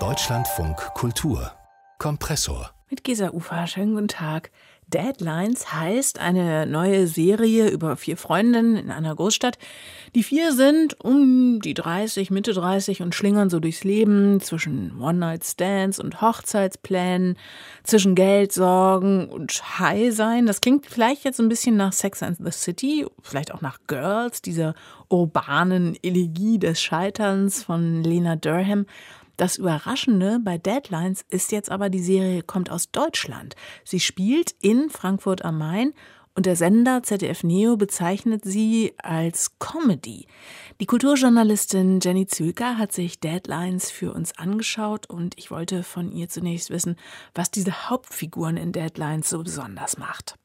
Deutschlandfunk Kultur Kompressor mit Gesa Ufer. Schönen guten Tag. Deadlines heißt eine neue Serie über vier Freundinnen in einer Großstadt. Die vier sind um die 30, Mitte 30 und schlingern so durchs Leben zwischen One-Night-Stands und Hochzeitsplänen, zwischen Geldsorgen und High sein. Das klingt vielleicht jetzt ein bisschen nach Sex and the City, vielleicht auch nach Girls, dieser urbanen Elegie des Scheiterns von Lena Durham. Das Überraschende bei Deadlines ist jetzt aber, die Serie kommt aus Deutschland. Sie spielt in Frankfurt am Main und der Sender ZDF Neo bezeichnet sie als Comedy. Die Kulturjournalistin Jenny Zülker hat sich Deadlines für uns angeschaut und ich wollte von ihr zunächst wissen, was diese Hauptfiguren in Deadlines so besonders macht.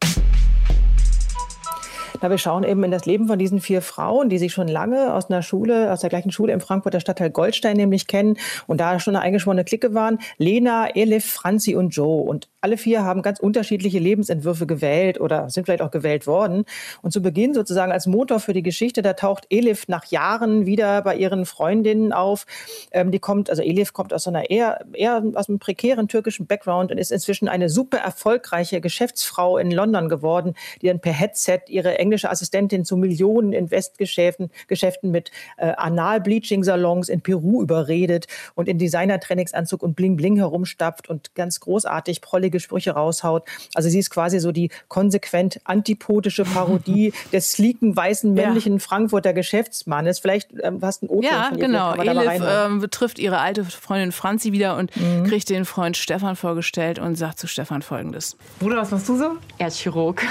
Na, wir schauen eben in das Leben von diesen vier Frauen, die sich schon lange aus einer Schule, aus der gleichen Schule im Frankfurter Stadtteil Goldstein nämlich kennen und da schon eine eingeschworene Clique waren. Lena, Elif, Franzi und Joe. Und alle vier haben ganz unterschiedliche Lebensentwürfe gewählt oder sind vielleicht auch gewählt worden. Und zu Beginn sozusagen als Motor für die Geschichte, da taucht Elif nach Jahren wieder bei ihren Freundinnen auf. Ähm, die kommt, also Elif kommt aus einer eher, eher aus einem prekären türkischen Background und ist inzwischen eine super erfolgreiche Geschäftsfrau in London geworden, die dann per Headset ihre englische Assistentin zu Millionen Investgeschäften Geschäften mit äh, Anal-Bleaching-Salons in Peru überredet und in Designer-Trainingsanzug und Bling-Bling herumstapft und ganz großartig prollige Sprüche raushaut. Also sie ist quasi so die konsequent antipodische Parodie des sleeken, weißen, männlichen ja. Frankfurter Geschäftsmannes. Vielleicht ähm, hast du einen O-Ton Ja, genau. Elif ähm, betrifft ihre alte Freundin Franzi wieder und mhm. kriegt den Freund Stefan vorgestellt und sagt zu Stefan folgendes. Bruder, was machst du so? Er ist Chirurg.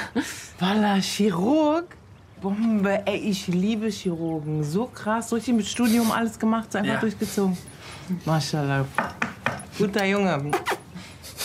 Voila, Chirurg? Bombe, ey, ich liebe Chirurgen. So krass, richtig mit Studium alles gemacht, einfach ja. durchgezogen. Maschallah. Guter Junge.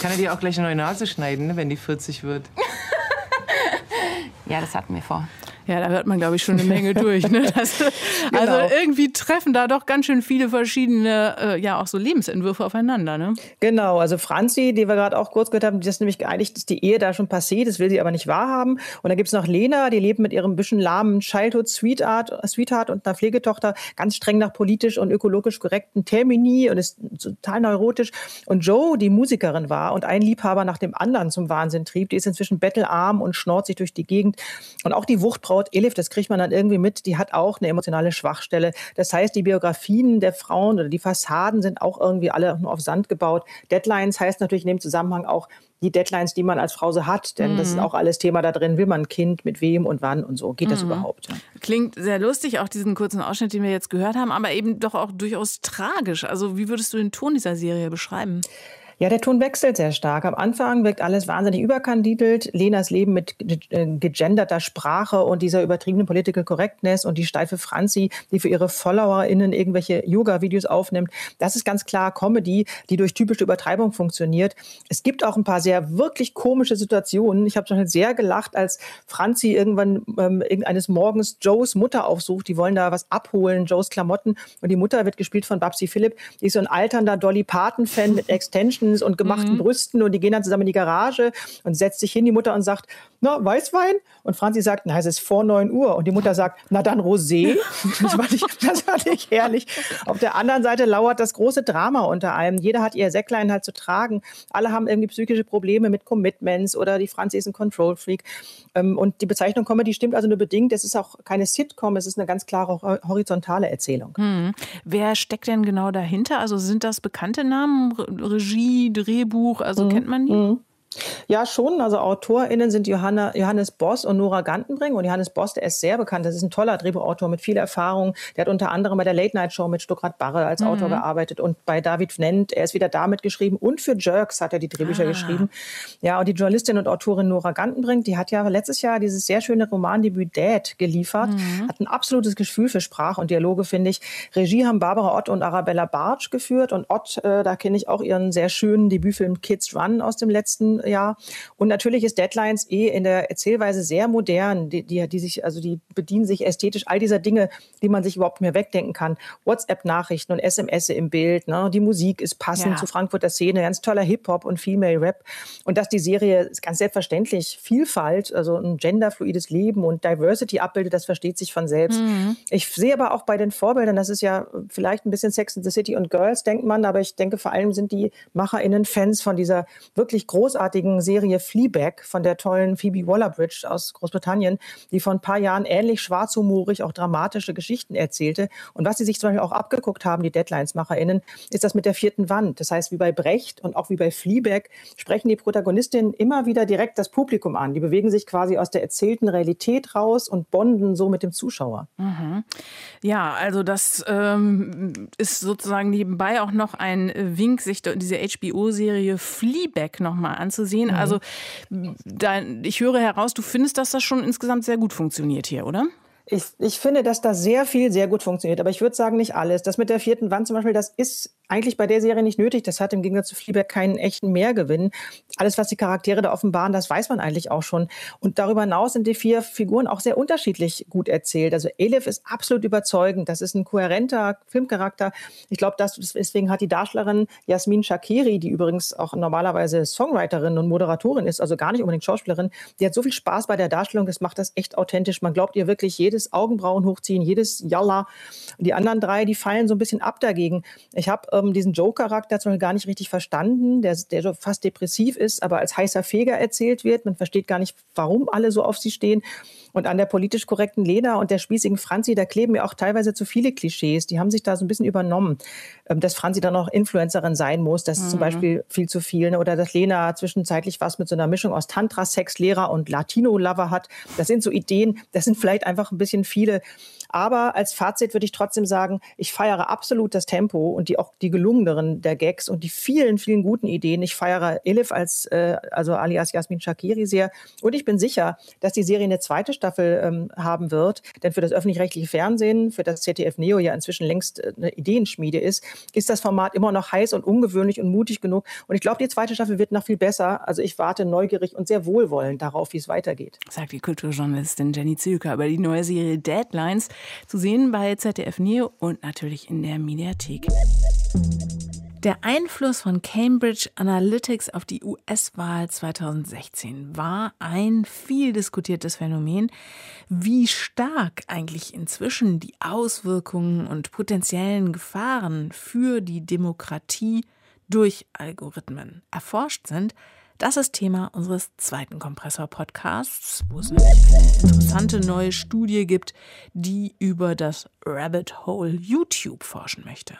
Kann er dir auch gleich eine neue Nase schneiden, ne, wenn die 40 wird? ja, das hatten wir vor. Ja, da hört man, glaube ich, schon eine Menge durch. Ne? Das, also genau. irgendwie treffen da doch ganz schön viele verschiedene, äh, ja, auch so Lebensentwürfe aufeinander. Ne? Genau, also Franzi, die wir gerade auch kurz gehört haben, die ist nämlich geeinigt, dass die Ehe da schon passiert, das will sie aber nicht wahrhaben. Und dann gibt es noch Lena, die lebt mit ihrem bisschen lahmen Childhood Sweetheart, Sweetheart und einer Pflegetochter ganz streng nach politisch und ökologisch korrekten Termini und ist total neurotisch. Und Joe, die Musikerin war und ein Liebhaber nach dem anderen zum Wahnsinn trieb, die ist inzwischen bettelarm und schnort sich durch die Gegend. Und auch die Wuchtbraut Braut Elif, das kriegt man dann irgendwie mit, die hat auch eine emotionale Schwachstelle. Das heißt, die Biografien der Frauen oder die Fassaden sind auch irgendwie alle nur auf Sand gebaut. Deadlines heißt natürlich in dem Zusammenhang auch die Deadlines, die man als Frau so hat, denn mhm. das ist mhm. auch alles Thema da drin. Will man ein Kind, mit wem und wann und so. Geht das mhm. überhaupt? Ja. Klingt sehr lustig, auch diesen kurzen Ausschnitt, den wir jetzt gehört haben, aber eben doch auch durchaus tragisch. Also wie würdest du den Ton dieser Serie beschreiben? Ja, der Ton wechselt sehr stark. Am Anfang wirkt alles wahnsinnig überkandidelt. Lenas Leben mit äh, gegenderter Sprache und dieser übertriebenen Political Correctness und die steife Franzi, die für ihre FollowerInnen irgendwelche Yoga-Videos aufnimmt. Das ist ganz klar Comedy, die durch typische Übertreibung funktioniert. Es gibt auch ein paar sehr wirklich komische Situationen. Ich habe schon sehr gelacht, als Franzi irgendwann ähm, irgendeines Morgens Joes Mutter aufsucht. Die wollen da was abholen, Joes Klamotten. Und die Mutter wird gespielt von Babsi Philipp. Die ist so ein alternder Dolly Parton-Fan mit Extension Extensions und gemachten mhm. Brüsten und die gehen dann zusammen in die Garage und setzt sich hin, die Mutter, und sagt, na, Weißwein? Und Franzi sagt, na, es ist vor 9 Uhr. Und die Mutter sagt, na dann Rosé. Das fand, ich, das fand ich herrlich. Auf der anderen Seite lauert das große Drama unter allem. Jeder hat ihr Säcklein halt zu tragen. Alle haben irgendwie psychische Probleme mit Commitments oder die Franzi ist ein Control-Freak. Ähm, und die Bezeichnung Comedy stimmt also nur bedingt. Es ist auch keine Sitcom, es ist eine ganz klare horizontale Erzählung. Hm. Wer steckt denn genau dahinter? Also sind das bekannte Namen, Regie, Drehbuch, also mhm. kennt man die? Mhm. Ja, schon. Also AutorInnen sind Johanna, Johannes Boss und Nora Gantenbring. Und Johannes Boss, der ist sehr bekannt. Das ist ein toller Drehbuchautor mit viel Erfahrung. Der hat unter anderem bei der Late Night Show mit Stuckrad Barre als mhm. Autor gearbeitet und bei David Vnent. Er ist wieder damit geschrieben. Und für Jerks hat er die Drehbücher ah. geschrieben. Ja, und die Journalistin und Autorin Nora Gantenbring, die hat ja letztes Jahr dieses sehr schöne Romandebüt Dad geliefert. Mhm. Hat ein absolutes Gefühl für Sprache und Dialoge, finde ich. Regie haben Barbara Ott und Arabella Bartsch geführt. Und Ott, äh, da kenne ich auch ihren sehr schönen Debütfilm Kids Run aus dem letzten Jahr. Und natürlich ist Deadlines eh in der Erzählweise sehr modern. Die, die, die sich, also die bedienen sich ästhetisch all dieser Dinge, die man sich überhaupt mehr wegdenken kann. WhatsApp-Nachrichten und SMS im Bild. Ne? Die Musik ist passend ja. zu Frankfurter Szene, ganz toller Hip-Hop und Female Rap. Und dass die Serie ganz selbstverständlich Vielfalt, also ein genderfluides Leben und Diversity abbildet, das versteht sich von selbst. Mhm. Ich sehe aber auch bei den Vorbildern, das ist ja vielleicht ein bisschen Sex in the City und Girls, denkt man, aber ich denke vor allem sind die MacherInnen Fans von dieser wirklich großartigen Serie Fleabag von der tollen Phoebe Waller-Bridge aus Großbritannien, die vor ein paar Jahren ähnlich schwarzhumorig auch dramatische Geschichten erzählte. Und was sie sich zum Beispiel auch abgeguckt haben, die Deadlines-MacherInnen, ist das mit der vierten Wand. Das heißt, wie bei Brecht und auch wie bei Fleabag sprechen die Protagonistinnen immer wieder direkt das Publikum an. Die bewegen sich quasi aus der erzählten Realität raus und bonden so mit dem Zuschauer. Mhm. Ja, also das ähm, ist sozusagen nebenbei auch noch ein Wink, sich diese HBO-Serie Fleabag nochmal anzusehen. Mhm. Also da, ich höre heraus, du findest, dass das schon insgesamt sehr gut funktioniert hier, oder? Ich, ich finde, dass da sehr viel sehr gut funktioniert, aber ich würde sagen, nicht alles. Das mit der vierten Wand zum Beispiel, das ist eigentlich bei der Serie nicht nötig. Das hat im Gegensatz zu Fleabag keinen echten Mehrgewinn. Alles, was die Charaktere da offenbaren, das weiß man eigentlich auch schon. Und darüber hinaus sind die vier Figuren auch sehr unterschiedlich gut erzählt. Also Elif ist absolut überzeugend. Das ist ein kohärenter Filmcharakter. Ich glaube, deswegen hat die Darstellerin Jasmin Shakiri, die übrigens auch normalerweise Songwriterin und Moderatorin ist, also gar nicht unbedingt Schauspielerin, die hat so viel Spaß bei der Darstellung. Das macht das echt authentisch. Man glaubt ihr wirklich jede jedes Augenbrauen hochziehen, jedes Jalla. Und die anderen drei, die fallen so ein bisschen ab dagegen. Ich habe ähm, diesen Joe-Charakter zum Beispiel gar nicht richtig verstanden, der, der so fast depressiv ist, aber als heißer Feger erzählt wird. Man versteht gar nicht, warum alle so auf sie stehen. Und an der politisch korrekten Lena und der spießigen Franzi, da kleben ja auch teilweise zu viele Klischees. Die haben sich da so ein bisschen übernommen. Ähm, dass Franzi dann auch Influencerin sein muss, das ist mhm. zum Beispiel viel zu viel. Ne? Oder dass Lena zwischenzeitlich was mit so einer Mischung aus Tantra-Sex, Lehrer und Latino-Lover hat. Das sind so Ideen, das sind vielleicht einfach ein bisschen viele. Aber als Fazit würde ich trotzdem sagen, ich feiere absolut das Tempo und die auch die gelungeneren der Gags und die vielen, vielen guten Ideen. Ich feiere Elif als, äh, also alias Jasmin Shakiri sehr. Und ich bin sicher, dass die Serie eine zweite Staffel ähm, haben wird. Denn für das öffentlich-rechtliche Fernsehen, für das ZDF Neo ja inzwischen längst äh, eine Ideenschmiede ist, ist das Format immer noch heiß und ungewöhnlich und mutig genug. Und ich glaube, die zweite Staffel wird noch viel besser. Also ich warte neugierig und sehr wohlwollend darauf, wie es weitergeht. Sagt die Kulturjournalistin Jenny Zülker über die neue Serie Deadlines. Zu sehen bei ZDF Neo und natürlich in der Mediathek. Der Einfluss von Cambridge Analytics auf die US-Wahl 2016 war ein viel diskutiertes Phänomen. Wie stark eigentlich inzwischen die Auswirkungen und potenziellen Gefahren für die Demokratie durch Algorithmen erforscht sind, das ist Thema unseres zweiten Kompressor-Podcasts, wo es eine interessante neue Studie gibt, die über das Rabbit Hole YouTube forschen möchte.